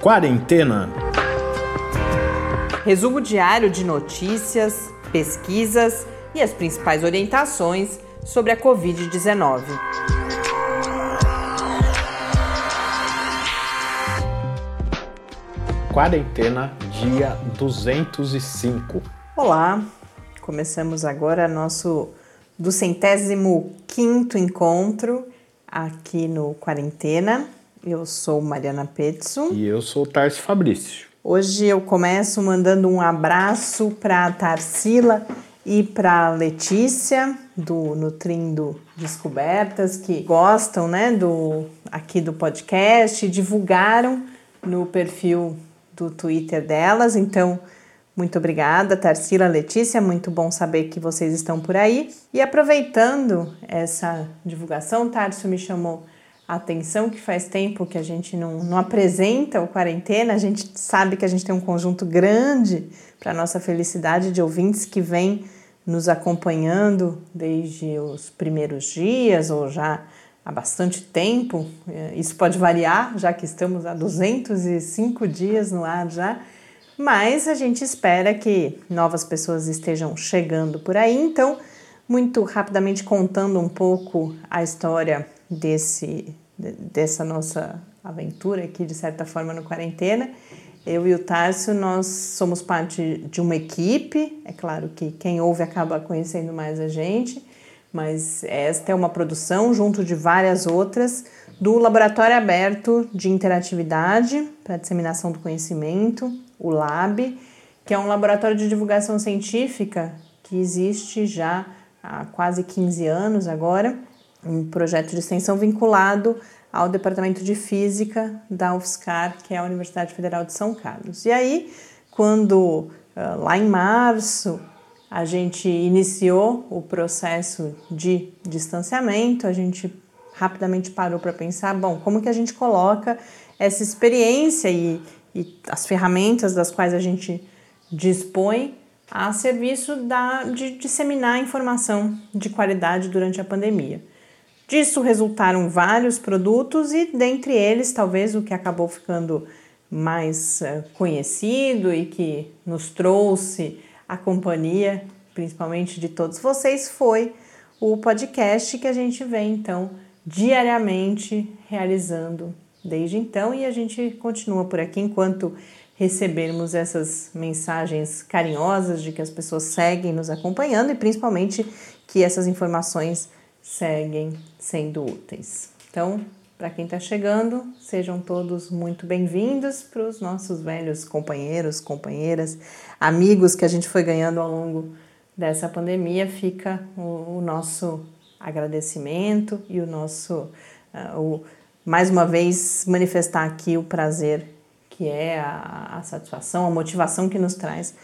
Quarentena. Resumo diário de notícias, pesquisas e as principais orientações sobre a Covid-19. Quarentena, dia 205. Olá, começamos agora nosso do centésimo quinto encontro aqui no Quarentena. Eu sou Mariana Petzo. E eu sou Tarso Fabrício. Hoje eu começo mandando um abraço para a Tarsila e para Letícia do Nutrindo Descobertas que gostam, né, do aqui do podcast, divulgaram no perfil do Twitter delas. Então, muito obrigada, Tarsila, Letícia, muito bom saber que vocês estão por aí. E aproveitando essa divulgação, Tarso me chamou atenção que faz tempo que a gente não, não apresenta o quarentena, a gente sabe que a gente tem um conjunto grande para nossa felicidade de ouvintes que vem nos acompanhando desde os primeiros dias ou já há bastante tempo. É, isso pode variar, já que estamos há 205 dias no ar já, mas a gente espera que novas pessoas estejam chegando por aí. Então, muito rapidamente contando um pouco a história desse dessa nossa aventura aqui de certa forma no quarentena. Eu e o Tárcio, nós somos parte de uma equipe. É claro que quem ouve acaba conhecendo mais a gente, mas esta é uma produção junto de várias outras do Laboratório Aberto de Interatividade para Disseminação do Conhecimento, o LAB, que é um laboratório de divulgação científica que existe já há quase 15 anos agora, um projeto de extensão vinculado ao Departamento de Física da UFSCar, que é a Universidade Federal de São Carlos. E aí, quando lá em março a gente iniciou o processo de distanciamento, a gente rapidamente parou para pensar, bom, como que a gente coloca essa experiência e, e as ferramentas das quais a gente dispõe a serviço da, de disseminar informação de qualidade durante a pandemia. Disso resultaram vários produtos e, dentre eles, talvez o que acabou ficando mais uh, conhecido e que nos trouxe a companhia, principalmente de todos vocês, foi o podcast que a gente vem então diariamente realizando desde então. E a gente continua por aqui enquanto recebermos essas mensagens carinhosas de que as pessoas seguem nos acompanhando e principalmente que essas informações seguem sendo úteis. Então, para quem está chegando, sejam todos muito bem-vindos para os nossos velhos companheiros, companheiras, amigos que a gente foi ganhando ao longo dessa pandemia. Fica o, o nosso agradecimento e o nosso, uh, o, mais uma vez, manifestar aqui o prazer que é a, a satisfação, a motivação que nos traz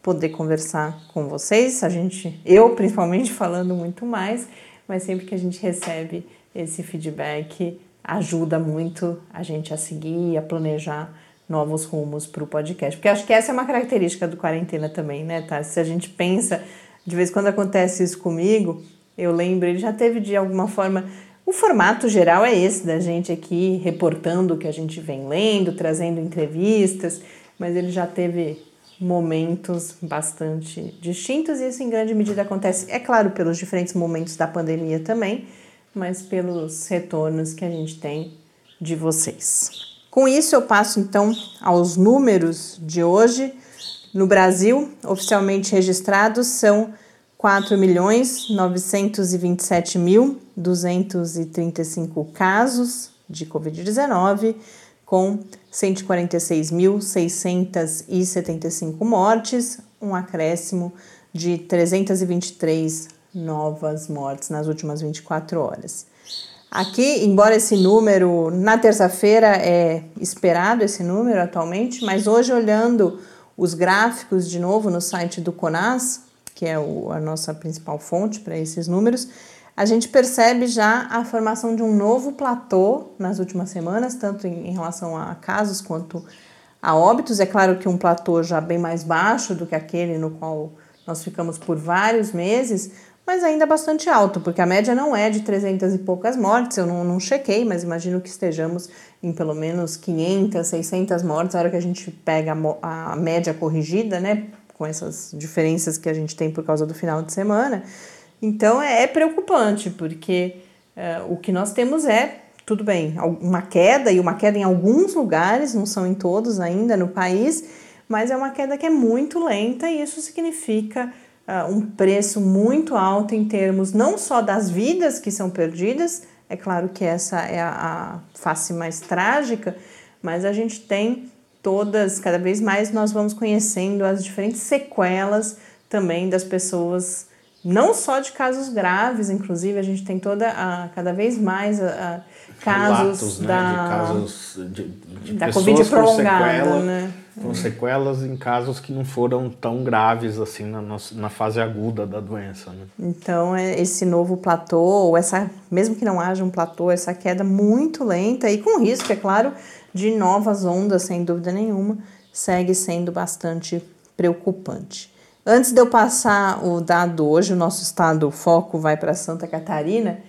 poder conversar com vocês. A gente, eu principalmente, falando muito mais mas sempre que a gente recebe esse feedback, ajuda muito a gente a seguir, a planejar novos rumos para o podcast. Porque acho que essa é uma característica do quarentena também, né, tá? Se a gente pensa, de vez em quando acontece isso comigo, eu lembro, ele já teve de alguma forma. O formato geral é esse da gente aqui reportando o que a gente vem lendo, trazendo entrevistas, mas ele já teve momentos bastante distintos e isso em grande medida acontece, é claro, pelos diferentes momentos da pandemia também, mas pelos retornos que a gente tem de vocês. Com isso, eu passo então aos números de hoje. No Brasil, oficialmente registrados são 4.927.235 casos de Covid-19, com 146.675 mortes, um acréscimo de 323 novas mortes nas últimas 24 horas. Aqui, embora esse número na terça-feira é esperado esse número atualmente, mas hoje olhando os gráficos de novo no site do Conas, que é o, a nossa principal fonte para esses números, a gente percebe já a formação de um novo platô nas últimas semanas, tanto em, relação a casos quanto a óbitos. É claro que um platô já bem mais baixo do que aquele no qual nós ficamos por vários meses, mas ainda bastante alto, porque a média não é de 300 e poucas mortes, eu não, não chequei, mas imagino que estejamos em pelo menos 500, 600 mortes, na hora que a gente pega a, a média corrigida, né, com essas diferenças que a gente tem por causa do final de semana. Então é, é preocupante, porque é, o que nós temos é, tudo bem, uma queda, e uma queda em alguns lugares, não são em todos ainda no país, mas é uma queda que é muito lenta e isso significa uh, um preço muito alto em termos não só das vidas que são perdidas, é claro que essa é a, a face mais trágica, mas a gente tem todas, cada vez mais nós vamos conhecendo as diferentes sequelas também das pessoas, não só de casos graves, inclusive a gente tem toda a cada vez mais a, a casos Relatos, né, da de casos de, de da covid prolongada, sequela, né? Com sequelas em casos que não foram tão graves assim na, na fase aguda da doença. Né? Então, é esse novo platô, essa, mesmo que não haja um platô, essa queda muito lenta e com risco, é claro, de novas ondas, sem dúvida nenhuma, segue sendo bastante preocupante. Antes de eu passar o dado hoje, o nosso estado foco vai para Santa Catarina,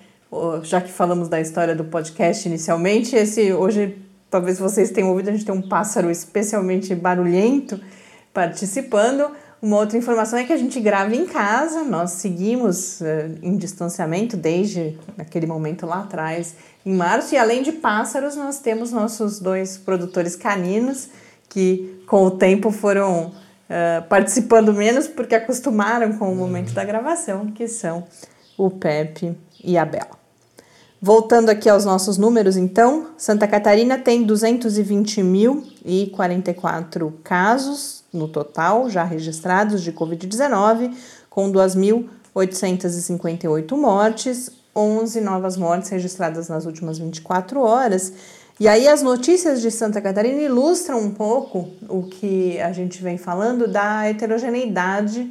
já que falamos da história do podcast inicialmente, esse hoje talvez vocês tenham ouvido, a gente tem um pássaro especialmente barulhento participando. Uma outra informação é que a gente grava em casa, nós seguimos uh, em distanciamento desde aquele momento lá atrás, em março, e além de pássaros, nós temos nossos dois produtores caninos que com o tempo foram uh, participando menos porque acostumaram com o momento da gravação, que são o Pepe e a Bela. Voltando aqui aos nossos números, então, Santa Catarina tem 220.044 casos no total já registrados de Covid-19, com 2.858 mortes, 11 novas mortes registradas nas últimas 24 horas. E aí as notícias de Santa Catarina ilustram um pouco o que a gente vem falando da heterogeneidade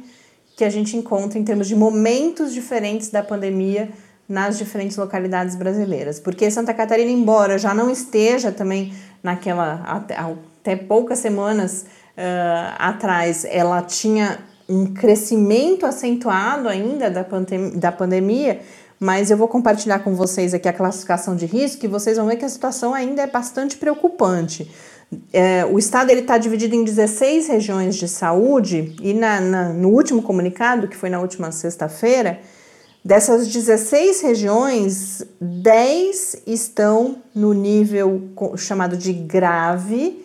que a gente encontra em termos de momentos diferentes da pandemia nas diferentes localidades brasileiras. Porque Santa Catarina, embora já não esteja também naquela até, até poucas semanas uh, atrás, ela tinha um crescimento acentuado ainda da, pandem da pandemia, mas eu vou compartilhar com vocês aqui a classificação de risco e vocês vão ver que a situação ainda é bastante preocupante. É, o estado está dividido em 16 regiões de saúde e na, na, no último comunicado, que foi na última sexta-feira, Dessas 16 regiões, 10 estão no nível chamado de grave.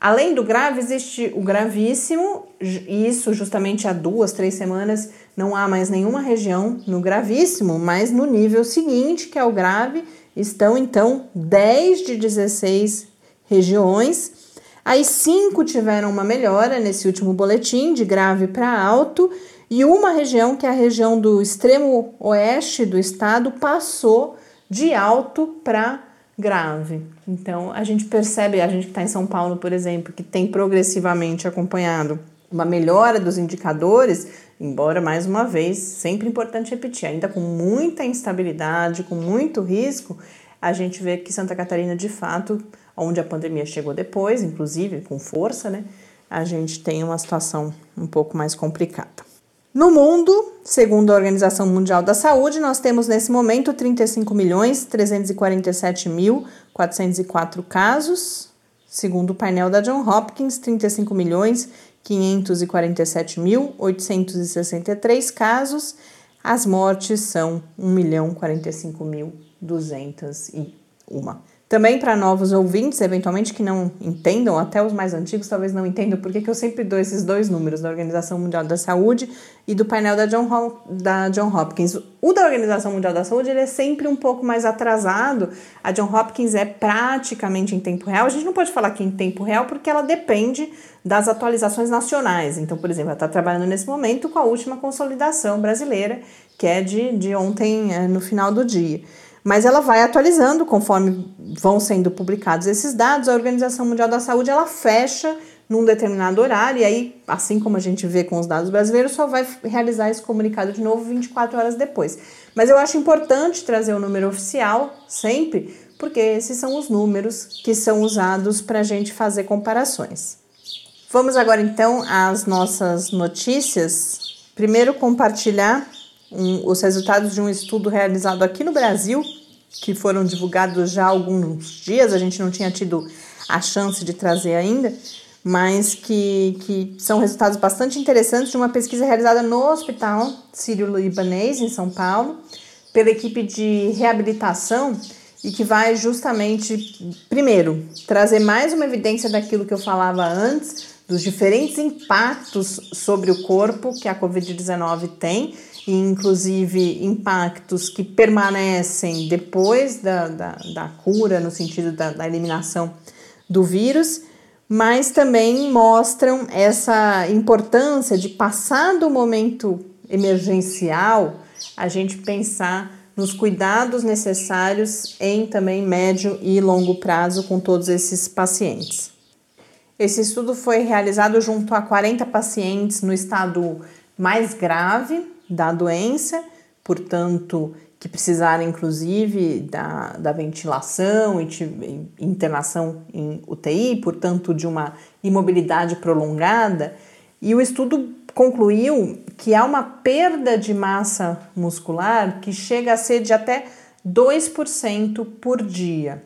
Além do grave, existe o gravíssimo, isso justamente há duas, três semanas não há mais nenhuma região no gravíssimo, mas no nível seguinte, que é o grave, estão então 10 de 16 regiões. Aí cinco tiveram uma melhora nesse último boletim, de grave para alto, e uma região, que é a região do extremo oeste do estado, passou de alto para grave. Então, a gente percebe, a gente que está em São Paulo, por exemplo, que tem progressivamente acompanhado uma melhora dos indicadores, embora, mais uma vez, sempre importante repetir, ainda com muita instabilidade, com muito risco, a gente vê que Santa Catarina, de fato, onde a pandemia chegou depois, inclusive com força, né, a gente tem uma situação um pouco mais complicada. No mundo, segundo a Organização Mundial da Saúde, nós temos nesse momento 35 milhões 347 mil 404 casos, segundo o painel da John Hopkins, 35 milhões 547 mil 863 casos. As mortes são 1 milhão 45 mil 201. Também para novos ouvintes, eventualmente que não entendam, até os mais antigos talvez não entendam, porque que eu sempre dou esses dois números da Organização Mundial da Saúde e do painel da John, da John Hopkins. O da Organização Mundial da Saúde ele é sempre um pouco mais atrasado. A John Hopkins é praticamente em tempo real. A gente não pode falar que é em tempo real porque ela depende das atualizações nacionais. Então, por exemplo, ela está trabalhando nesse momento com a última consolidação brasileira, que é de, de ontem, é, no final do dia mas ela vai atualizando conforme vão sendo publicados esses dados. A Organização Mundial da Saúde ela fecha num determinado horário e aí, assim como a gente vê com os dados brasileiros, só vai realizar esse comunicado de novo 24 horas depois. Mas eu acho importante trazer o número oficial sempre, porque esses são os números que são usados para a gente fazer comparações. Vamos agora então às nossas notícias. Primeiro compartilhar um, os resultados de um estudo realizado aqui no Brasil, que foram divulgados já há alguns dias, a gente não tinha tido a chance de trazer ainda, mas que, que são resultados bastante interessantes de uma pesquisa realizada no Hospital Sírio-Libanês, em São Paulo, pela equipe de reabilitação e que vai justamente, primeiro, trazer mais uma evidência daquilo que eu falava antes, dos diferentes impactos sobre o corpo que a Covid-19 tem, e inclusive impactos que permanecem depois da, da, da cura, no sentido da, da eliminação do vírus, mas também mostram essa importância de passar do momento emergencial a gente pensar nos cuidados necessários em também médio e longo prazo com todos esses pacientes. Esse estudo foi realizado junto a 40 pacientes no estado mais grave da doença, portanto, que precisaram inclusive da, da ventilação e internação em UTI, portanto, de uma imobilidade prolongada. E o estudo concluiu que há uma perda de massa muscular que chega a ser de até 2% por dia.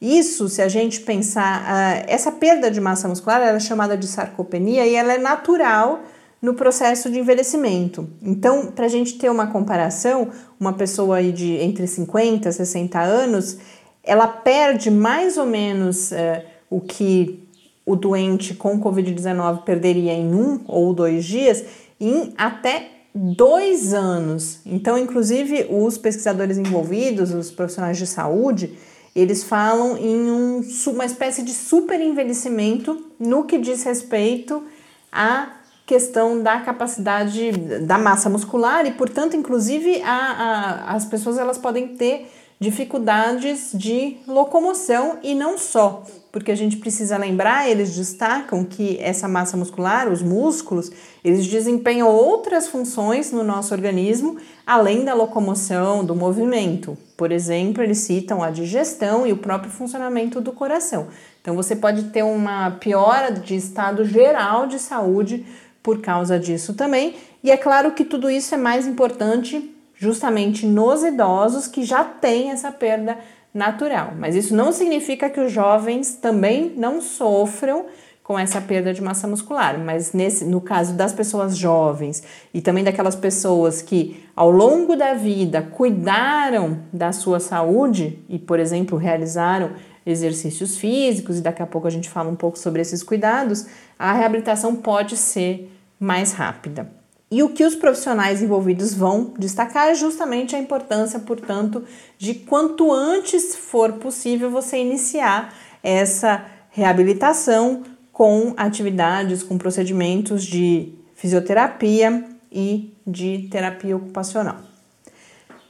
Isso, se a gente pensar, uh, essa perda de massa muscular ela é chamada de sarcopenia e ela é natural no processo de envelhecimento. Então, para a gente ter uma comparação, uma pessoa aí de entre 50 e 60 anos, ela perde mais ou menos uh, o que o doente com Covid-19 perderia em um ou dois dias em até dois anos. Então, inclusive, os pesquisadores envolvidos, os profissionais de saúde, eles falam em um, uma espécie de super envelhecimento no que diz respeito à questão da capacidade da massa muscular e, portanto, inclusive, a, a, as pessoas elas podem ter dificuldades de locomoção e não só, porque a gente precisa lembrar, eles destacam que essa massa muscular, os músculos, eles desempenham outras funções no nosso organismo, além da locomoção, do movimento. Por exemplo, eles citam a digestão e o próprio funcionamento do coração. Então, você pode ter uma piora de estado geral de saúde por causa disso também. E é claro que tudo isso é mais importante justamente nos idosos que já têm essa perda natural. Mas isso não significa que os jovens também não sofram com essa perda de massa muscular, mas nesse, no caso das pessoas jovens e também daquelas pessoas que ao longo da vida cuidaram da sua saúde e, por exemplo, realizaram exercícios físicos, e daqui a pouco a gente fala um pouco sobre esses cuidados, a reabilitação pode ser mais rápida. E o que os profissionais envolvidos vão destacar é justamente a importância, portanto, de quanto antes for possível você iniciar essa reabilitação com atividades, com procedimentos de fisioterapia e de terapia ocupacional.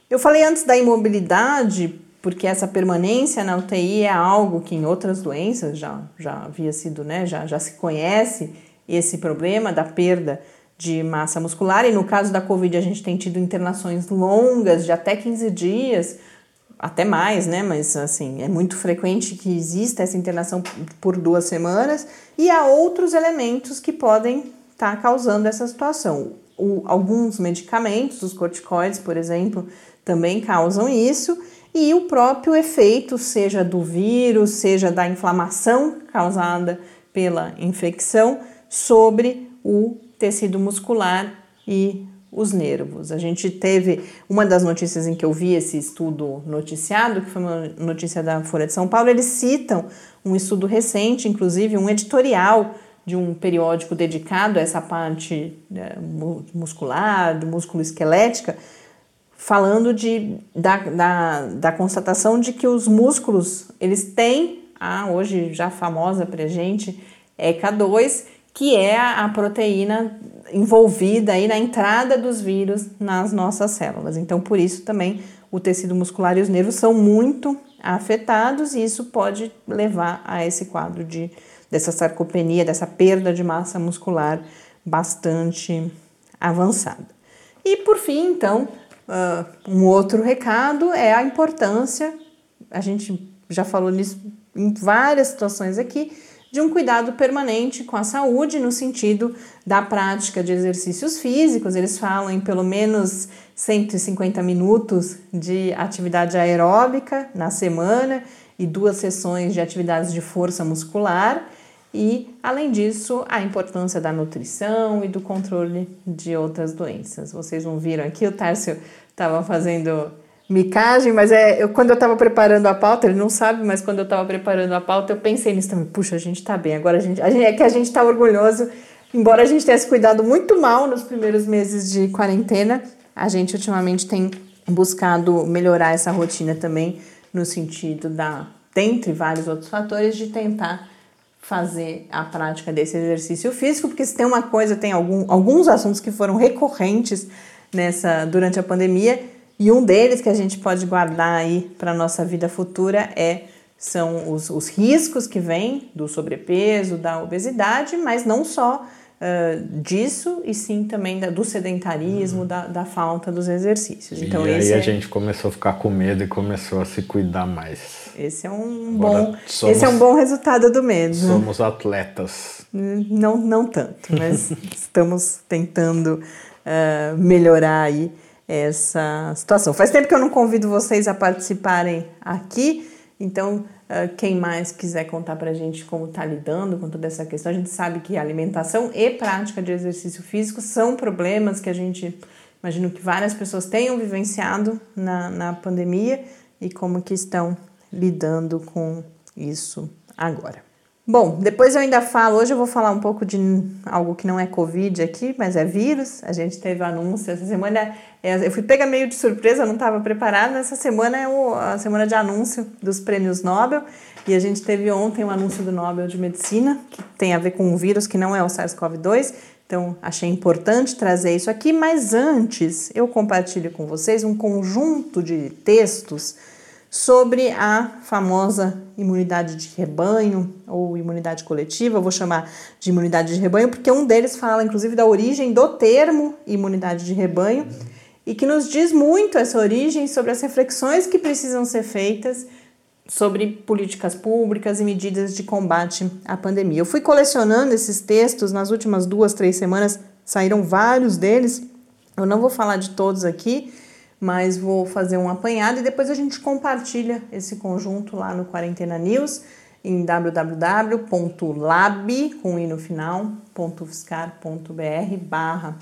Eu falei antes da imobilidade, porque essa permanência na UTI é algo que em outras doenças já, já havia sido, né, já, já se conhece esse problema da perda de massa muscular, e no caso da Covid a gente tem tido internações longas de até 15 dias, até mais, né? Mas assim, é muito frequente que exista essa internação por duas semanas e há outros elementos que podem estar tá causando essa situação. O, alguns medicamentos, os corticoides, por exemplo, também causam isso, e o próprio efeito, seja do vírus, seja da inflamação causada pela infecção, sobre o tecido muscular e os nervos. A gente teve uma das notícias em que eu vi esse estudo noticiado, que foi uma notícia da Folha de São Paulo, eles citam um estudo recente, inclusive um editorial de um periódico dedicado a essa parte né, muscular, do músculo esquelética, falando de, da, da, da constatação de que os músculos, eles têm, a hoje já famosa pra gente, ECA2, que é a proteína envolvida aí na entrada dos vírus nas nossas células. Então, por isso também o tecido muscular e os nervos são muito afetados e isso pode levar a esse quadro de dessa sarcopenia, dessa perda de massa muscular bastante avançada. E por fim, então, uh, um outro recado é a importância, a gente já falou nisso em várias situações aqui, de um cuidado permanente com a saúde no sentido da prática de exercícios físicos. Eles falam em pelo menos 150 minutos de atividade aeróbica na semana e duas sessões de atividades de força muscular. E, além disso, a importância da nutrição e do controle de outras doenças. Vocês não viram aqui, o Tárcio estava fazendo micagem, mas é eu, quando eu estava preparando a pauta, ele não sabe, mas quando eu estava preparando a pauta, eu pensei nisso também. Puxa, a gente está bem. Agora a gente, a gente é que a gente está orgulhoso, embora a gente tenha se cuidado muito mal nos primeiros meses de quarentena, a gente ultimamente tem buscado melhorar essa rotina também no sentido da, dentre vários outros fatores, de tentar fazer a prática desse exercício físico, porque se tem uma coisa, tem algum, alguns assuntos que foram recorrentes nessa durante a pandemia e um deles que a gente pode guardar aí para a nossa vida futura é são os, os riscos que vêm do sobrepeso, da obesidade, mas não só uh, disso, e sim também da, do sedentarismo, uhum. da, da, falta dos exercícios. Então, e aí a é... gente começou a ficar com medo e começou a se cuidar mais. Esse é um bom, somos, esse é um bom resultado do medo. Somos atletas. Não, não tanto, mas estamos tentando uh, melhorar aí essa situação. Faz tempo que eu não convido vocês a participarem aqui, então uh, quem mais quiser contar para a gente como está lidando com toda essa questão, a gente sabe que alimentação e prática de exercício físico são problemas que a gente imagino que várias pessoas tenham vivenciado na, na pandemia e como que estão lidando com isso agora. Bom, depois eu ainda falo, hoje eu vou falar um pouco de algo que não é Covid aqui, mas é vírus. A gente teve anúncio essa semana. É, eu fui pega meio de surpresa, não estava preparada. Essa semana é a semana de anúncio dos prêmios Nobel. E a gente teve ontem o um anúncio do Nobel de Medicina, que tem a ver com um vírus que não é o SARS-CoV-2. Então, achei importante trazer isso aqui. Mas antes, eu compartilho com vocês um conjunto de textos sobre a famosa imunidade de rebanho ou imunidade coletiva, eu vou chamar de imunidade de rebanho, porque um deles fala inclusive da origem do termo imunidade de rebanho e que nos diz muito essa origem sobre as reflexões que precisam ser feitas sobre políticas públicas e medidas de combate à pandemia. Eu fui colecionando esses textos nas últimas duas, três semanas, saíram vários deles. Eu não vou falar de todos aqui, mas vou fazer um apanhado e depois a gente compartilha esse conjunto lá no Quarentena News em www.lab, com i no final, .fiscar.br barra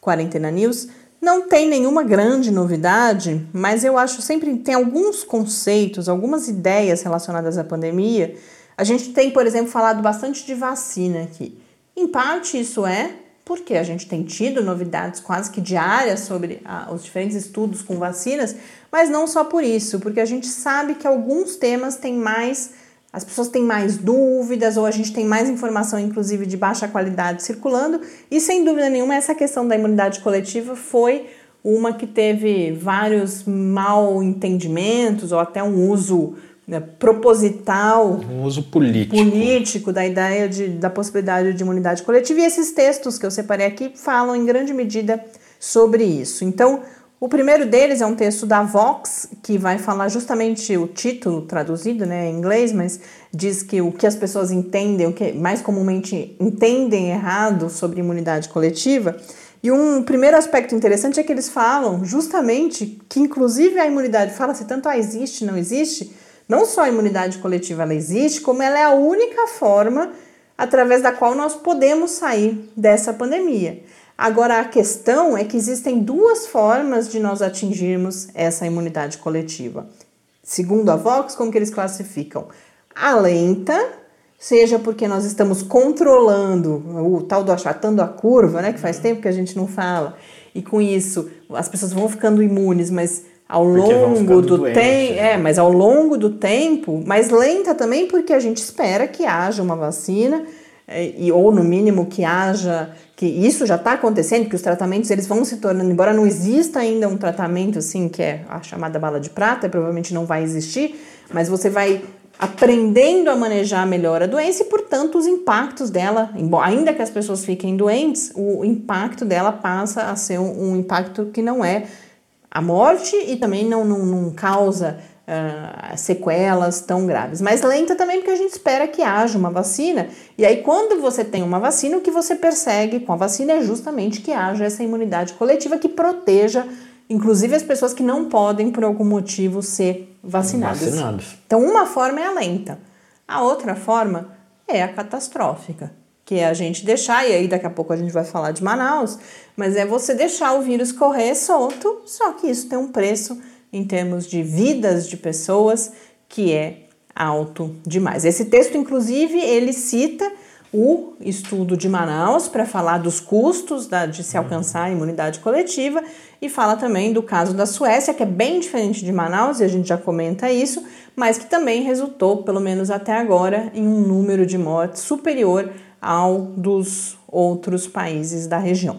Quarentena News. Não tem nenhuma grande novidade, mas eu acho sempre tem alguns conceitos, algumas ideias relacionadas à pandemia. A gente tem, por exemplo, falado bastante de vacina aqui. Em parte isso é porque a gente tem tido novidades quase que diárias sobre ah, os diferentes estudos com vacinas, mas não só por isso, porque a gente sabe que alguns temas têm mais, as pessoas têm mais dúvidas ou a gente tem mais informação, inclusive de baixa qualidade, circulando, e sem dúvida nenhuma essa questão da imunidade coletiva foi uma que teve vários mal entendimentos ou até um uso né, proposital, um uso político. político da ideia de, da possibilidade de imunidade coletiva. E esses textos que eu separei aqui falam em grande medida sobre isso. Então, o primeiro deles é um texto da Vox, que vai falar justamente o título traduzido né, em inglês, mas diz que o que as pessoas entendem, o que mais comumente entendem errado sobre imunidade coletiva. E um primeiro aspecto interessante é que eles falam justamente que, inclusive, a imunidade fala-se tanto a ah, existe, não existe, não só a imunidade coletiva ela existe, como ela é a única forma através da qual nós podemos sair dessa pandemia. Agora a questão é que existem duas formas de nós atingirmos essa imunidade coletiva. Segundo a Vox, como que eles classificam? A lenta, seja porque nós estamos controlando o tal do achatando a curva, né, que faz tempo que a gente não fala, e com isso as pessoas vão ficando imunes, mas ao porque longo do tempo, é, mas ao longo do tempo, mais lenta também porque a gente espera que haja uma vacina é, e ou no mínimo que haja que isso já está acontecendo, que os tratamentos eles vão se tornando, embora não exista ainda um tratamento assim que é a chamada bala de prata, provavelmente não vai existir, mas você vai aprendendo a manejar melhor a doença e, portanto, os impactos dela, ainda que as pessoas fiquem doentes, o impacto dela passa a ser um, um impacto que não é a morte e também não, não, não causa uh, sequelas tão graves. Mas lenta também porque a gente espera que haja uma vacina. E aí, quando você tem uma vacina, o que você persegue com a vacina é justamente que haja essa imunidade coletiva que proteja, inclusive, as pessoas que não podem, por algum motivo, ser vacinadas. vacinadas. Então, uma forma é a lenta, a outra forma é a catastrófica que é a gente deixar, e aí daqui a pouco a gente vai falar de Manaus, mas é você deixar o vírus correr solto, só que isso tem um preço em termos de vidas de pessoas que é alto demais. Esse texto, inclusive, ele cita o estudo de Manaus para falar dos custos da, de se alcançar a imunidade coletiva e fala também do caso da Suécia, que é bem diferente de Manaus, e a gente já comenta isso, mas que também resultou, pelo menos até agora, em um número de mortes superior ao dos outros países da região.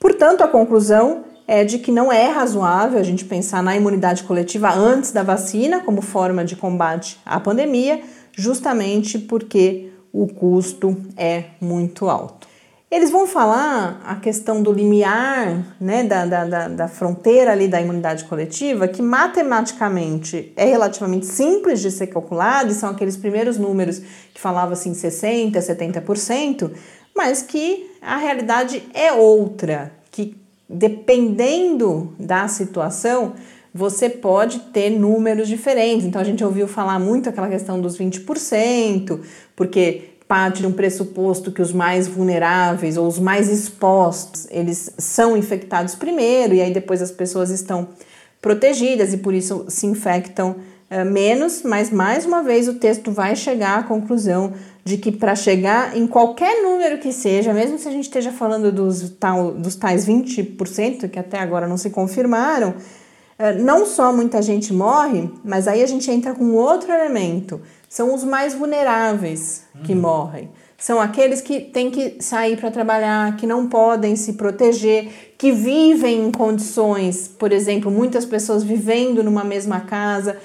Portanto, a conclusão é de que não é razoável a gente pensar na imunidade coletiva antes da vacina como forma de combate à pandemia, justamente porque o custo é muito alto. Eles vão falar a questão do limiar, né, da, da, da, fronteira ali da imunidade coletiva, que matematicamente é relativamente simples de ser calculado, e são aqueles primeiros números que falavam assim 60%, 70%, mas que a realidade é outra, que dependendo da situação, você pode ter números diferentes. Então a gente ouviu falar muito aquela questão dos 20%, porque parte de um pressuposto que os mais vulneráveis ou os mais expostos, eles são infectados primeiro e aí depois as pessoas estão protegidas e por isso se infectam uh, menos, mas mais uma vez o texto vai chegar à conclusão de que para chegar em qualquer número que seja, mesmo se a gente esteja falando dos, tal, dos tais 20% que até agora não se confirmaram, uh, não só muita gente morre, mas aí a gente entra com outro elemento são os mais vulneráveis que uhum. morrem. São aqueles que têm que sair para trabalhar, que não podem se proteger, que vivem em condições, por exemplo, muitas pessoas vivendo numa mesma casa,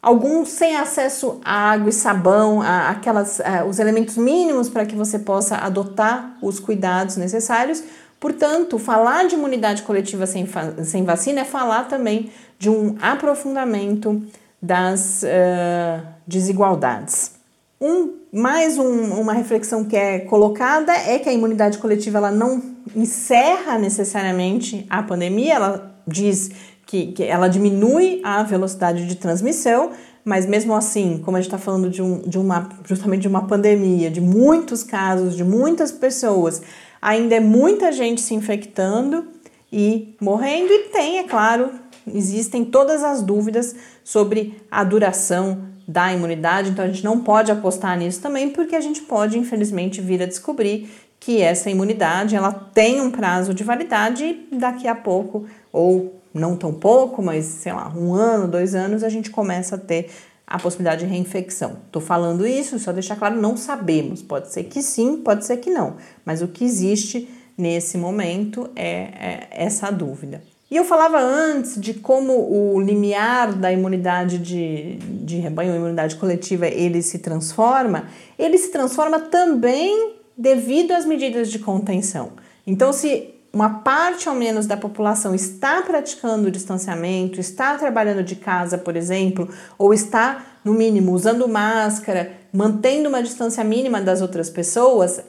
alguns sem acesso a água e sabão, a, aquelas, a, os elementos mínimos para que você possa adotar os cuidados necessários. Portanto, falar de imunidade coletiva sem, sem vacina é falar também de um aprofundamento das uh, desigualdades. Um, mais um, uma reflexão que é colocada é que a imunidade coletiva ela não encerra necessariamente a pandemia, ela diz que, que ela diminui a velocidade de transmissão, mas mesmo assim, como a gente está falando de, um, de uma, justamente de uma pandemia, de muitos casos, de muitas pessoas, ainda é muita gente se infectando e morrendo, e tem, é claro, existem todas as dúvidas sobre a duração da imunidade, então a gente não pode apostar nisso também, porque a gente pode, infelizmente, vir a descobrir que essa imunidade ela tem um prazo de validade e daqui a pouco, ou não tão pouco, mas sei lá, um ano, dois anos, a gente começa a ter a possibilidade de reinfecção. Estou falando isso, só deixar claro, não sabemos. Pode ser que sim, pode ser que não, mas o que existe nesse momento é, é essa dúvida. E eu falava antes de como o limiar da imunidade de, de rebanho, a imunidade coletiva, ele se transforma. Ele se transforma também devido às medidas de contenção. Então, se uma parte ao menos da população está praticando o distanciamento, está trabalhando de casa, por exemplo, ou está, no mínimo, usando máscara, mantendo uma distância mínima das outras pessoas,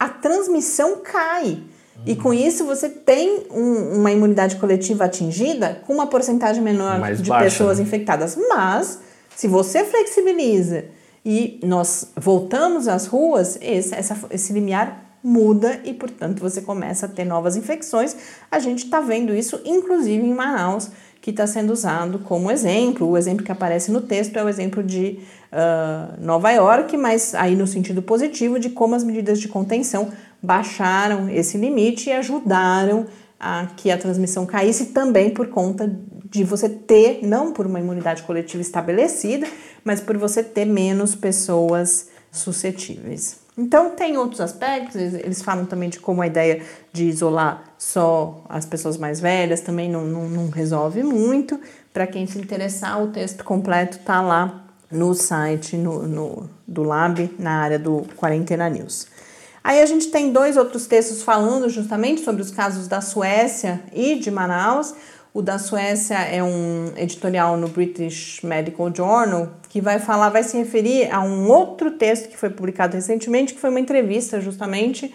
a transmissão cai. E com isso você tem um, uma imunidade coletiva atingida com uma porcentagem menor Mais de baixa, pessoas né? infectadas. Mas, se você flexibiliza e nós voltamos às ruas, esse, essa, esse limiar muda e, portanto, você começa a ter novas infecções. A gente está vendo isso, inclusive em Manaus, que está sendo usado como exemplo. O exemplo que aparece no texto é o exemplo de uh, Nova York, mas aí no sentido positivo de como as medidas de contenção baixaram esse limite e ajudaram a que a transmissão caísse também por conta de você ter, não por uma imunidade coletiva estabelecida, mas por você ter menos pessoas suscetíveis. Então, tem outros aspectos, eles falam também de como a ideia de isolar só as pessoas mais velhas também não, não, não resolve muito. Para quem se interessar, o texto completo está lá no site no, no, do Lab, na área do Quarentena News. Aí a gente tem dois outros textos falando justamente sobre os casos da Suécia e de Manaus. O da Suécia é um editorial no British Medical Journal que vai falar, vai se referir a um outro texto que foi publicado recentemente, que foi uma entrevista justamente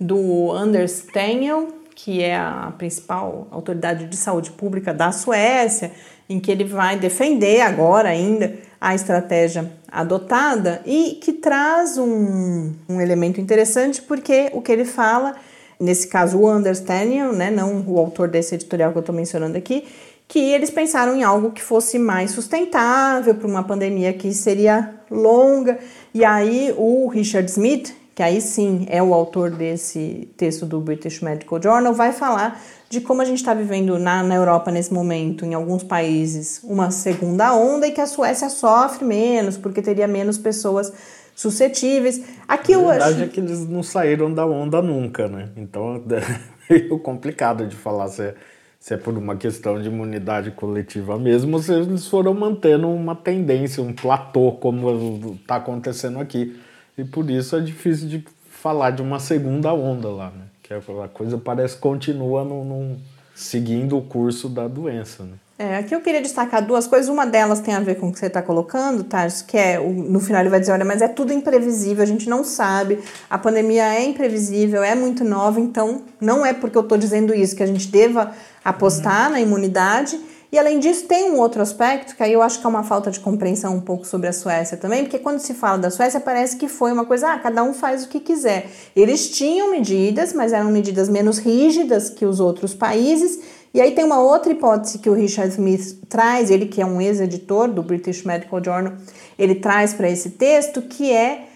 do Anders Steniel, que é a principal autoridade de saúde pública da Suécia, em que ele vai defender agora ainda a estratégia adotada e que traz um, um elemento interessante, porque o que ele fala nesse caso o Understanding, né, não o autor desse editorial que eu estou mencionando aqui, que eles pensaram em algo que fosse mais sustentável para uma pandemia que seria longa. E aí o Richard Smith, que aí sim é o autor desse texto do British Medical Journal, vai falar de como a gente está vivendo na, na Europa nesse momento, em alguns países, uma segunda onda e que a Suécia sofre menos, porque teria menos pessoas suscetíveis. Aqui a verdade acho. é que eles não saíram da onda nunca, né? Então é meio complicado de falar se é, se é por uma questão de imunidade coletiva mesmo, ou se eles foram mantendo uma tendência, um platô, como está acontecendo aqui. E por isso é difícil de falar de uma segunda onda lá, né? Que a coisa parece continua num, seguindo o curso da doença, né? É, aqui eu queria destacar duas coisas. Uma delas tem a ver com o que você está colocando, Tarso, que é no final ele vai dizer: olha, mas é tudo imprevisível, a gente não sabe, a pandemia é imprevisível, é muito nova, então não é porque eu estou dizendo isso que a gente deva apostar uhum. na imunidade. E além disso, tem um outro aspecto que aí eu acho que é uma falta de compreensão um pouco sobre a Suécia também, porque quando se fala da Suécia parece que foi uma coisa, ah, cada um faz o que quiser. Eles tinham medidas, mas eram medidas menos rígidas que os outros países e aí tem uma outra hipótese que o Richard Smith traz, ele que é um ex-editor do British Medical Journal, ele traz para esse texto que é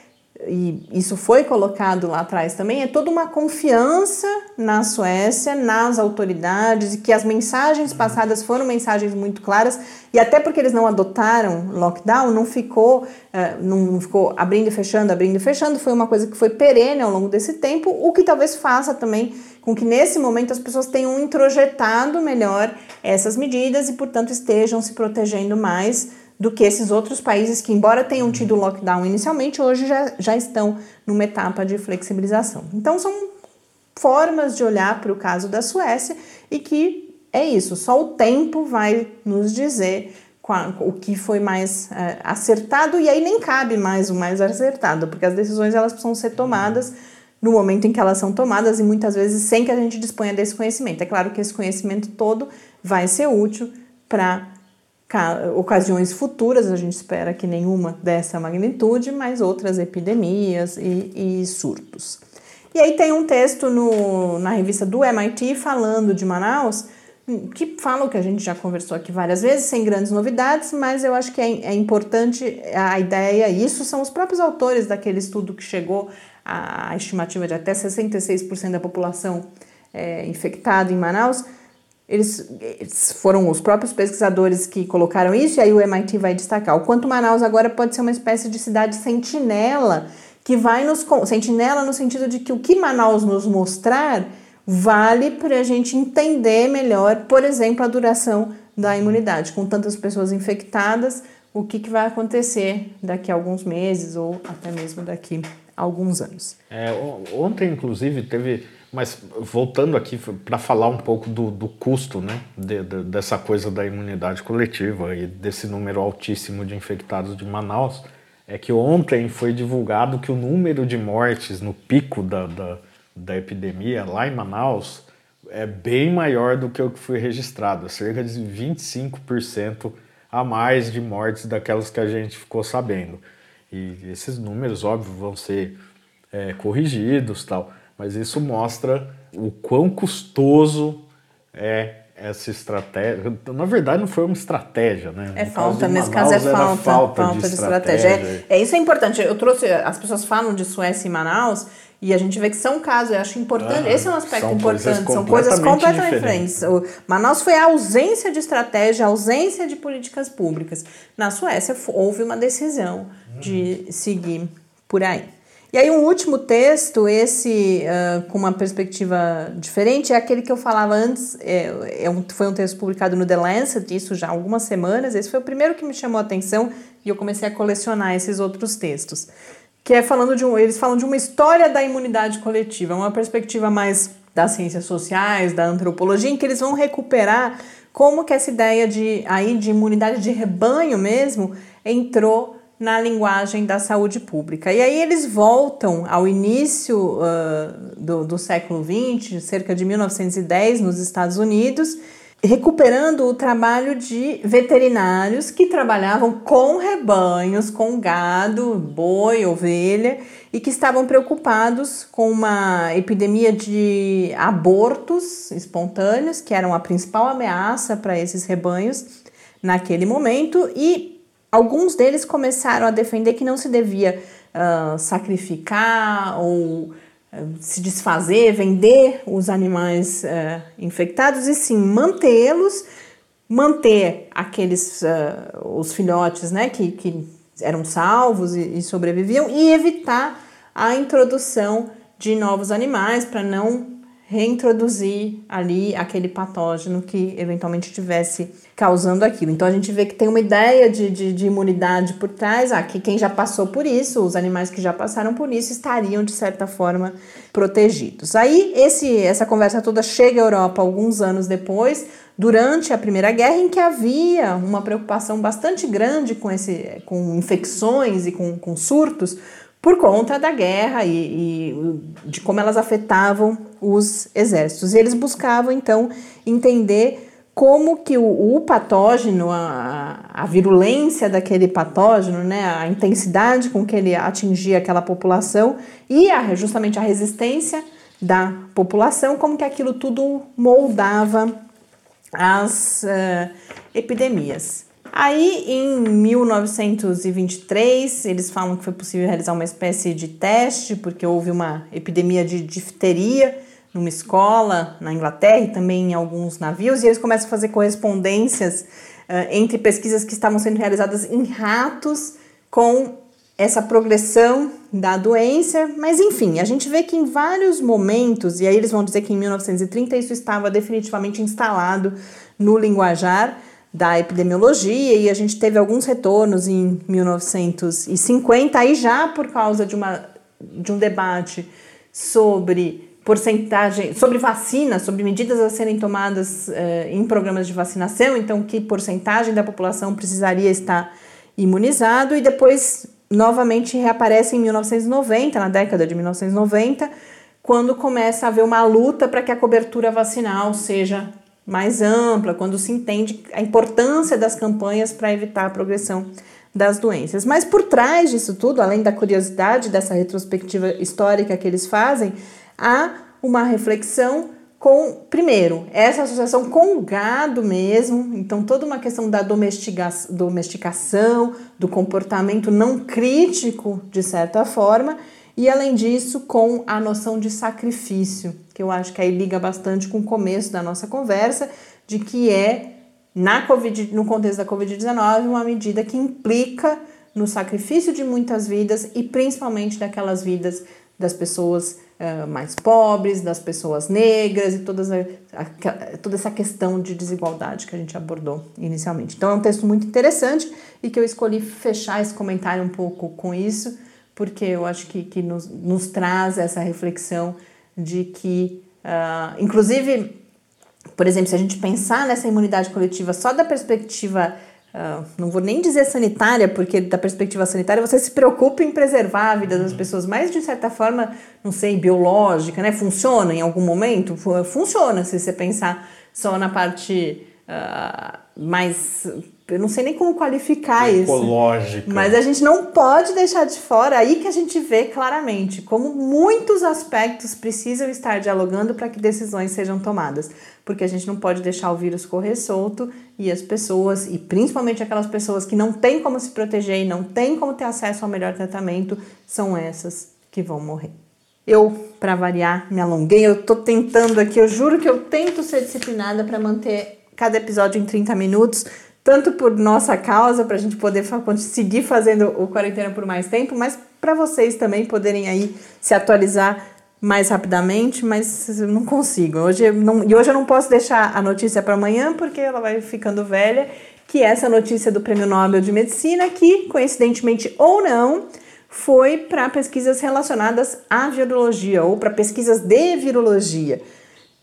e isso foi colocado lá atrás também, é toda uma confiança na Suécia, nas autoridades, e que as mensagens passadas foram mensagens muito claras, e até porque eles não adotaram lockdown, não ficou, uh, não ficou abrindo e fechando, abrindo e fechando, foi uma coisa que foi perene ao longo desse tempo, o que talvez faça também com que nesse momento as pessoas tenham introjetado melhor essas medidas e, portanto, estejam se protegendo mais do que esses outros países que, embora tenham tido lockdown inicialmente, hoje já, já estão numa etapa de flexibilização. Então, são formas de olhar para o caso da Suécia e que é isso, só o tempo vai nos dizer o que foi mais é, acertado e aí nem cabe mais o mais acertado, porque as decisões elas precisam ser tomadas no momento em que elas são tomadas e muitas vezes sem que a gente disponha desse conhecimento. É claro que esse conhecimento todo vai ser útil para ocasiões futuras, a gente espera que nenhuma dessa magnitude, mas outras epidemias e, e surtos. E aí tem um texto no, na revista do MIT falando de Manaus, que fala o que a gente já conversou aqui várias vezes, sem grandes novidades, mas eu acho que é, é importante a ideia, isso são os próprios autores daquele estudo que chegou a estimativa de até 66% da população é, infectada em Manaus, eles, eles, foram os próprios pesquisadores que colocaram isso, e aí o MIT vai destacar o quanto Manaus agora pode ser uma espécie de cidade sentinela, que vai nos. sentinela no sentido de que o que Manaus nos mostrar vale para a gente entender melhor, por exemplo, a duração da imunidade. Com tantas pessoas infectadas, o que, que vai acontecer daqui a alguns meses ou até mesmo daqui alguns anos. É, ontem, inclusive, teve. Mas voltando aqui para falar um pouco do, do custo né, de, de, dessa coisa da imunidade coletiva e desse número altíssimo de infectados de Manaus, é que ontem foi divulgado que o número de mortes no pico da, da, da epidemia lá em Manaus é bem maior do que o que foi registrado, cerca de 25% a mais de mortes daquelas que a gente ficou sabendo. E esses números, óbvio, vão ser é, corrigidos tal, mas isso mostra o quão custoso é essa estratégia. Na verdade, não foi uma estratégia, né? É no falta, nesse caso é falta, falta, falta de, de estratégia. estratégia. É, é, isso é importante. Eu trouxe, as pessoas falam de Suécia e Manaus e a gente vê que são casos, eu acho importante, esse é um aspecto importante, são coisas completamente diferentes. diferentes. Manaus foi a ausência de estratégia, a ausência de políticas públicas. Na Suécia houve uma decisão de seguir por aí. E aí, um último texto, esse uh, com uma perspectiva diferente, é aquele que eu falava antes, é, é um, foi um texto publicado no The Lancet, isso já há algumas semanas. Esse foi o primeiro que me chamou a atenção e eu comecei a colecionar esses outros textos. Que é falando de um. Eles falam de uma história da imunidade coletiva, uma perspectiva mais das ciências sociais, da antropologia, em que eles vão recuperar como que essa ideia de aí de imunidade de rebanho mesmo entrou na linguagem da saúde pública. E aí eles voltam ao início uh, do, do século XX, cerca de 1910, nos Estados Unidos, recuperando o trabalho de veterinários que trabalhavam com rebanhos, com gado, boi, ovelha, e que estavam preocupados com uma epidemia de abortos espontâneos, que eram a principal ameaça para esses rebanhos naquele momento, e alguns deles começaram a defender que não se devia uh, sacrificar ou se desfazer, vender os animais uh, infectados e sim mantê-los, manter aqueles uh, os filhotes, né, que, que eram salvos e, e sobreviviam e evitar a introdução de novos animais para não reintroduzir ali aquele patógeno que eventualmente tivesse causando aquilo. Então a gente vê que tem uma ideia de, de, de, imunidade por trás, ah, que quem já passou por isso, os animais que já passaram por isso, estariam de certa forma protegidos. Aí esse, essa conversa toda chega à Europa alguns anos depois, durante a Primeira Guerra, em que havia uma preocupação bastante grande com, esse, com infecções e com, com surtos por conta da guerra e, e, de como elas afetavam os exércitos. E eles buscavam então entender como que o, o patógeno, a, a, virulência daquele patógeno, né, a intensidade com que ele atingia aquela população e a, justamente a resistência da população, como que aquilo tudo moldava as uh, epidemias. Aí, em 1923, eles falam que foi possível realizar uma espécie de teste, porque houve uma epidemia de difteria numa escola na Inglaterra e também em alguns navios, e eles começam a fazer correspondências uh, entre pesquisas que estavam sendo realizadas em ratos com essa progressão da doença, mas enfim, a gente vê que em vários momentos, e aí eles vão dizer que em 1930 isso estava definitivamente instalado no linguajar, da epidemiologia e a gente teve alguns retornos em 1950, aí já por causa de, uma, de um debate sobre porcentagem, sobre vacina, sobre medidas a serem tomadas eh, em programas de vacinação, então que porcentagem da população precisaria estar imunizado e depois novamente reaparece em 1990, na década de 1990, quando começa a haver uma luta para que a cobertura vacinal seja mais ampla, quando se entende a importância das campanhas para evitar a progressão das doenças. Mas por trás disso tudo, além da curiosidade dessa retrospectiva histórica que eles fazem, há uma reflexão com, primeiro, essa associação com o gado mesmo, então toda uma questão da domesticação, do comportamento não crítico, de certa forma, e além disso, com a noção de sacrifício, que eu acho que aí liga bastante com o começo da nossa conversa, de que é na COVID, no contexto da Covid-19 uma medida que implica no sacrifício de muitas vidas e principalmente daquelas vidas das pessoas uh, mais pobres, das pessoas negras e todas a, a, toda essa questão de desigualdade que a gente abordou inicialmente. Então é um texto muito interessante e que eu escolhi fechar esse comentário um pouco com isso porque eu acho que, que nos, nos traz essa reflexão de que, uh, inclusive, por exemplo, se a gente pensar nessa imunidade coletiva só da perspectiva, uh, não vou nem dizer sanitária, porque da perspectiva sanitária você se preocupa em preservar a vida das uhum. pessoas, mas de certa forma, não sei, biológica, né? Funciona em algum momento? Funciona se você pensar só na parte uh, mais eu não sei nem como qualificar Ecológica. isso. Mas a gente não pode deixar de fora aí que a gente vê claramente como muitos aspectos precisam estar dialogando para que decisões sejam tomadas. Porque a gente não pode deixar o vírus correr solto e as pessoas, e principalmente aquelas pessoas que não têm como se proteger e não têm como ter acesso ao melhor tratamento, são essas que vão morrer. Eu, para variar, me alonguei. Eu tô tentando aqui, eu juro que eu tento ser disciplinada para manter cada episódio em 30 minutos tanto por nossa causa, para a gente poder seguir fazendo o quarentena por mais tempo, mas para vocês também poderem aí se atualizar mais rapidamente, mas não consigo. Hoje não, e hoje eu não posso deixar a notícia para amanhã, porque ela vai ficando velha, que é essa notícia do Prêmio Nobel de Medicina, que, coincidentemente ou não, foi para pesquisas relacionadas à virologia ou para pesquisas de virologia.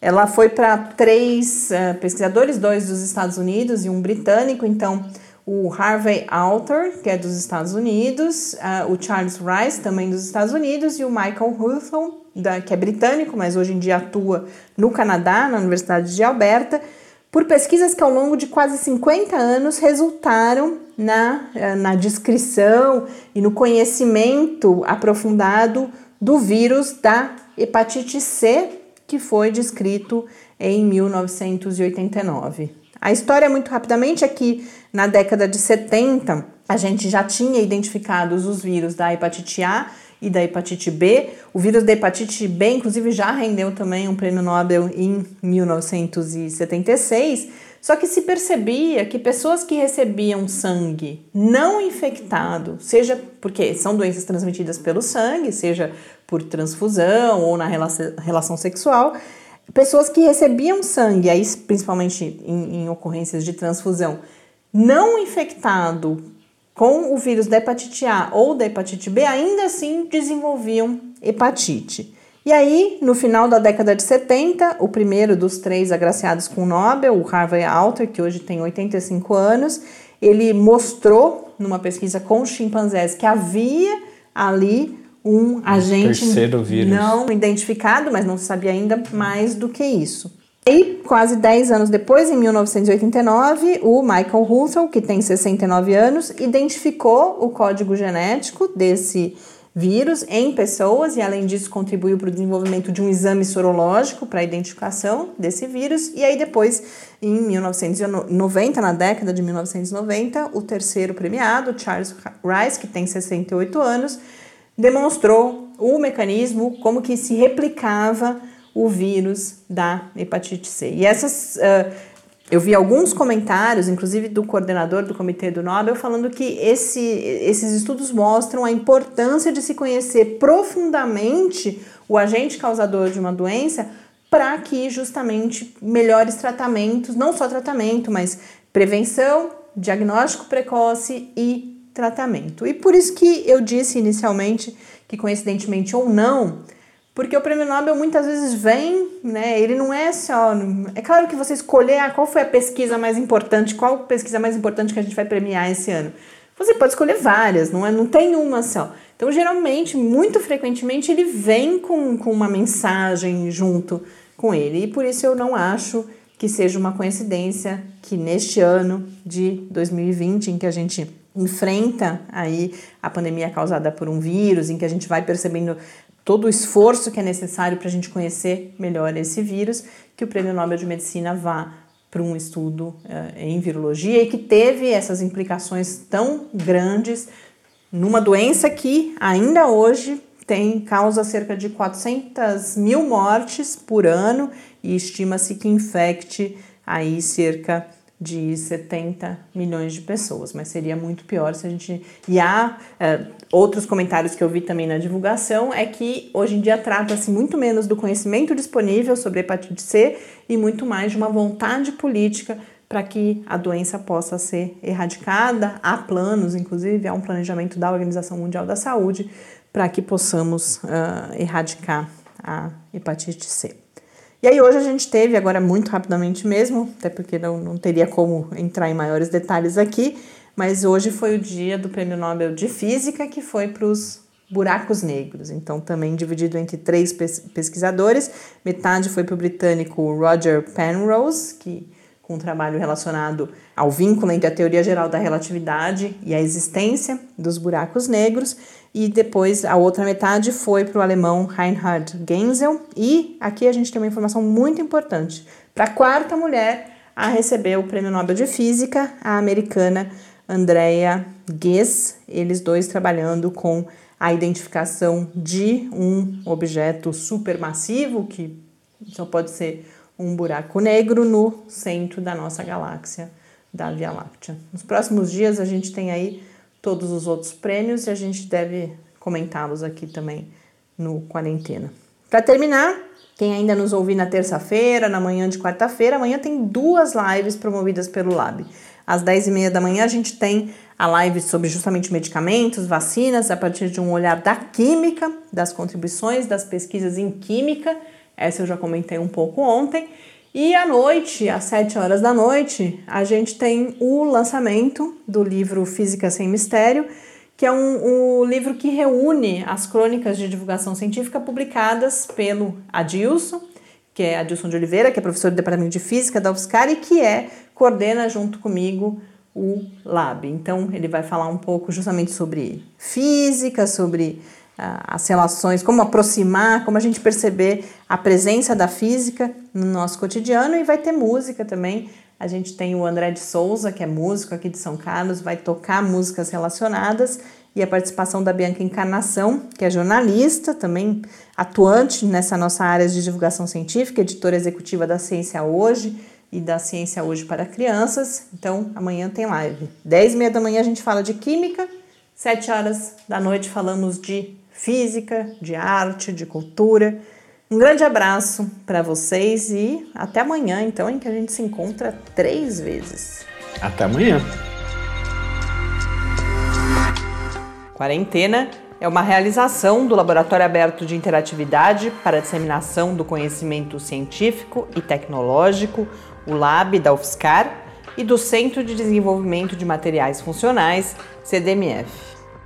Ela foi para três uh, pesquisadores, dois dos Estados Unidos e um britânico. Então, o Harvey Alter, que é dos Estados Unidos, uh, o Charles Rice, também dos Estados Unidos, e o Michael Houghton, da, que é britânico, mas hoje em dia atua no Canadá, na Universidade de Alberta, por pesquisas que ao longo de quase 50 anos resultaram na, uh, na descrição e no conhecimento aprofundado do vírus da hepatite C que foi descrito em 1989. A história, muito rapidamente, é que na década de 70 a gente já tinha identificado os vírus da hepatite A e da hepatite B. O vírus da hepatite B, inclusive, já rendeu também um prêmio Nobel em 1976. Só que se percebia que pessoas que recebiam sangue não infectado, seja porque são doenças transmitidas pelo sangue, seja por transfusão ou na relação sexual, pessoas que recebiam sangue, aí principalmente em, em ocorrências de transfusão, não infectado com o vírus da hepatite A ou da hepatite B, ainda assim desenvolviam hepatite. E aí, no final da década de 70, o primeiro dos três agraciados com o Nobel, o Harvey Alter, que hoje tem 85 anos, ele mostrou numa pesquisa com chimpanzés que havia ali um agente não identificado, mas não se sabia ainda mais do que isso. E quase 10 anos depois, em 1989, o Michael Russell, que tem 69 anos, identificou o código genético desse vírus em pessoas e, além disso, contribuiu para o desenvolvimento de um exame sorológico para a identificação desse vírus. E aí, depois, em 1990, na década de 1990, o terceiro premiado, Charles Rice, que tem 68 anos, demonstrou o mecanismo como que se replicava o vírus da hepatite C. E essas uh, eu vi alguns comentários, inclusive do coordenador do Comitê do Nobel, falando que esse, esses estudos mostram a importância de se conhecer profundamente o agente causador de uma doença para que justamente melhores tratamentos, não só tratamento, mas prevenção, diagnóstico precoce e tratamento. E por isso que eu disse inicialmente que coincidentemente ou não, porque o prêmio Nobel muitas vezes vem, né? Ele não é só. É claro que você escolher ah, qual foi a pesquisa mais importante, qual pesquisa mais importante que a gente vai premiar esse ano. Você pode escolher várias, não, é, não tem uma só. Então, geralmente, muito frequentemente, ele vem com, com uma mensagem junto com ele. E por isso eu não acho que seja uma coincidência que neste ano de 2020, em que a gente enfrenta aí a pandemia causada por um vírus, em que a gente vai percebendo todo o esforço que é necessário para a gente conhecer melhor esse vírus, que o Prêmio Nobel de Medicina vá para um estudo uh, em virologia e que teve essas implicações tão grandes numa doença que ainda hoje tem causa cerca de 400 mil mortes por ano e estima-se que infecte aí cerca de 70 milhões de pessoas, mas seria muito pior se a gente. E há é, outros comentários que eu vi também na divulgação é que hoje em dia trata-se muito menos do conhecimento disponível sobre hepatite C e muito mais de uma vontade política para que a doença possa ser erradicada. Há planos, inclusive, há um planejamento da Organização Mundial da Saúde para que possamos uh, erradicar a hepatite C. E aí hoje a gente teve, agora muito rapidamente mesmo, até porque não, não teria como entrar em maiores detalhes aqui, mas hoje foi o dia do Prêmio Nobel de Física, que foi para os buracos negros. Então, também dividido entre três pesquisadores. Metade foi para o britânico Roger Penrose, que com um trabalho relacionado ao vínculo entre a teoria geral da relatividade e a existência dos buracos negros e depois a outra metade foi para o alemão Reinhard Genzel. E aqui a gente tem uma informação muito importante. Para a quarta mulher a receber o Prêmio Nobel de Física, a americana Andrea Ghez, eles dois trabalhando com a identificação de um objeto supermassivo, que só pode ser um buraco negro, no centro da nossa galáxia da Via Láctea. Nos próximos dias a gente tem aí todos os outros prêmios e a gente deve comentá-los aqui também no Quarentena. Para terminar, quem ainda nos ouvir na terça-feira, na manhã de quarta-feira, amanhã tem duas lives promovidas pelo Lab. Às 10h30 da manhã a gente tem a live sobre justamente medicamentos, vacinas, a partir de um olhar da química, das contribuições das pesquisas em química Essa eu já comentei um pouco ontem. E à noite, às 7 horas da noite, a gente tem o lançamento do livro Física Sem Mistério, que é um, um livro que reúne as crônicas de divulgação científica publicadas pelo Adilson, que é Adilson de Oliveira, que é professor do Departamento de Física da UFSCar e que é, coordena junto comigo o Lab. Então, ele vai falar um pouco justamente sobre física, sobre as relações, como aproximar, como a gente perceber a presença da física no nosso cotidiano e vai ter música também. A gente tem o André de Souza, que é músico aqui de São Carlos, vai tocar músicas relacionadas e a participação da Bianca Encarnação, que é jornalista, também atuante nessa nossa área de divulgação científica, editora executiva da Ciência Hoje e da Ciência Hoje para Crianças. Então, amanhã tem live. 10 e meia da manhã a gente fala de química, 7 horas da noite falamos de física, de arte, de cultura. Um grande abraço para vocês e até amanhã, então, em que a gente se encontra três vezes. Até amanhã. Quarentena é uma realização do Laboratório Aberto de Interatividade para a Disseminação do Conhecimento Científico e Tecnológico, o LAB da UFSCar, e do Centro de Desenvolvimento de Materiais Funcionais, CDMF